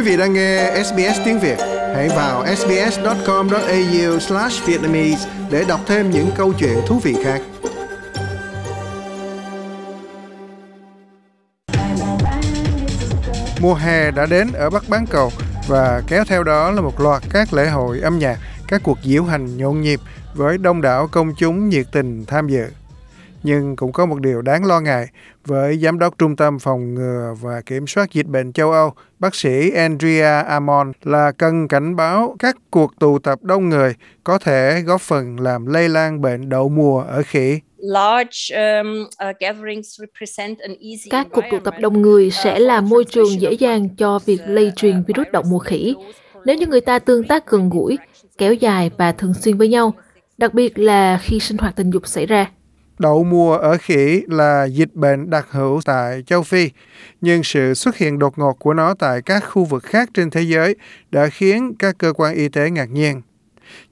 Quý vị đang nghe SBS tiếng Việt, hãy vào sbs.com.au/vietnamese để đọc thêm những câu chuyện thú vị khác. Mùa hè đã đến ở Bắc Bán Cầu và kéo theo đó là một loạt các lễ hội âm nhạc, các cuộc diễu hành nhộn nhịp với đông đảo công chúng nhiệt tình tham dự nhưng cũng có một điều đáng lo ngại với Giám đốc Trung tâm Phòng ngừa và Kiểm soát Dịch bệnh châu Âu, bác sĩ Andrea Amon là cần cảnh báo các cuộc tụ tập đông người có thể góp phần làm lây lan bệnh đậu mùa ở khỉ. Um, các cuộc tụ tập đông người sẽ là môi trường dễ dàng cho việc lây truyền virus đậu mùa khỉ nếu như người ta tương tác gần gũi, kéo dài và thường xuyên với nhau, đặc biệt là khi sinh hoạt tình dục xảy ra. Đậu mùa ở khỉ là dịch bệnh đặc hữu tại châu Phi, nhưng sự xuất hiện đột ngột của nó tại các khu vực khác trên thế giới đã khiến các cơ quan y tế ngạc nhiên.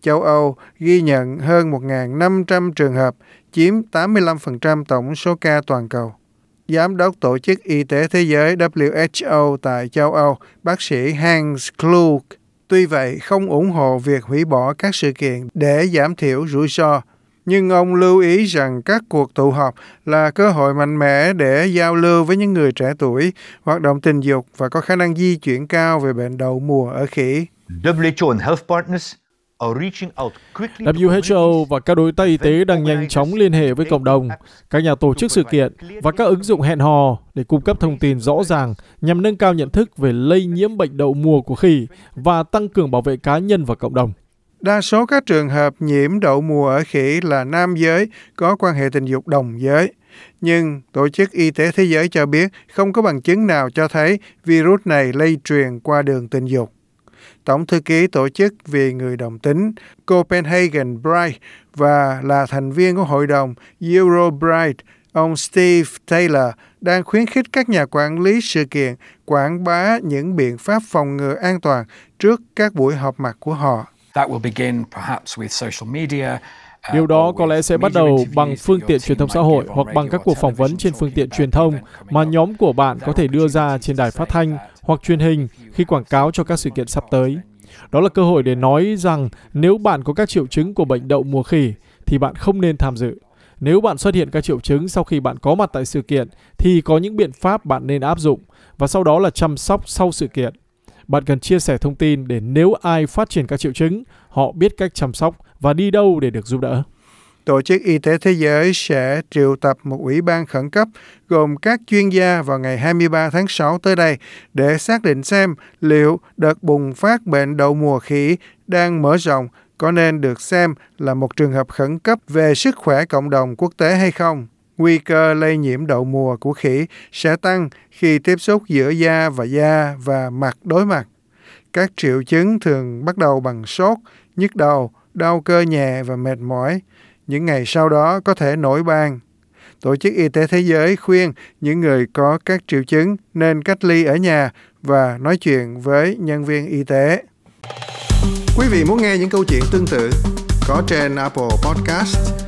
Châu Âu ghi nhận hơn 1.500 trường hợp, chiếm 85% tổng số ca toàn cầu. Giám đốc Tổ chức Y tế Thế giới WHO tại châu Âu, bác sĩ Hans Klug, tuy vậy không ủng hộ việc hủy bỏ các sự kiện để giảm thiểu rủi ro nhưng ông lưu ý rằng các cuộc tụ họp là cơ hội mạnh mẽ để giao lưu với những người trẻ tuổi, hoạt động tình dục và có khả năng di chuyển cao về bệnh đậu mùa ở khỉ. WHO and health partners WHO và các đối tác y tế đang nhanh chóng liên hệ với cộng đồng, các nhà tổ chức sự kiện và các ứng dụng hẹn hò để cung cấp thông tin rõ ràng nhằm nâng cao nhận thức về lây nhiễm bệnh đậu mùa của khỉ và tăng cường bảo vệ cá nhân và cộng đồng. Đa số các trường hợp nhiễm đậu mùa ở khỉ là nam giới có quan hệ tình dục đồng giới. Nhưng Tổ chức Y tế Thế giới cho biết không có bằng chứng nào cho thấy virus này lây truyền qua đường tình dục. Tổng thư ký tổ chức vì người đồng tính Copenhagen Bright và là thành viên của hội đồng Eurobright, ông Steve Taylor đang khuyến khích các nhà quản lý sự kiện quảng bá những biện pháp phòng ngừa an toàn trước các buổi họp mặt của họ. Uh, Điều đó có lẽ sẽ bắt đầu bằng phương tiện truyền thông xã hội hoặc bằng các cuộc phỏng vấn trên phương tiện truyền thông mà nhóm của bạn có thể đưa ra trên đài phát thanh hoặc truyền hình khi quảng cáo cho các sự kiện sắp tới. Đó là cơ hội để nói rằng nếu bạn có các triệu chứng của bệnh đậu mùa khỉ thì bạn không nên tham dự. Nếu bạn xuất hiện các triệu chứng sau khi bạn có mặt tại sự kiện thì có những biện pháp bạn nên áp dụng và sau đó là chăm sóc sau sự kiện. Bạn cần chia sẻ thông tin để nếu ai phát triển các triệu chứng, họ biết cách chăm sóc và đi đâu để được giúp đỡ. Tổ chức Y tế Thế giới sẽ triệu tập một ủy ban khẩn cấp gồm các chuyên gia vào ngày 23 tháng 6 tới đây để xác định xem liệu đợt bùng phát bệnh đậu mùa khỉ đang mở rộng có nên được xem là một trường hợp khẩn cấp về sức khỏe cộng đồng quốc tế hay không nguy cơ lây nhiễm đậu mùa của khỉ sẽ tăng khi tiếp xúc giữa da và da và mặt đối mặt. Các triệu chứng thường bắt đầu bằng sốt, nhức đầu, đau cơ nhẹ và mệt mỏi. Những ngày sau đó có thể nổi ban. Tổ chức Y tế Thế giới khuyên những người có các triệu chứng nên cách ly ở nhà và nói chuyện với nhân viên y tế. Quý vị muốn nghe những câu chuyện tương tự có trên Apple Podcast,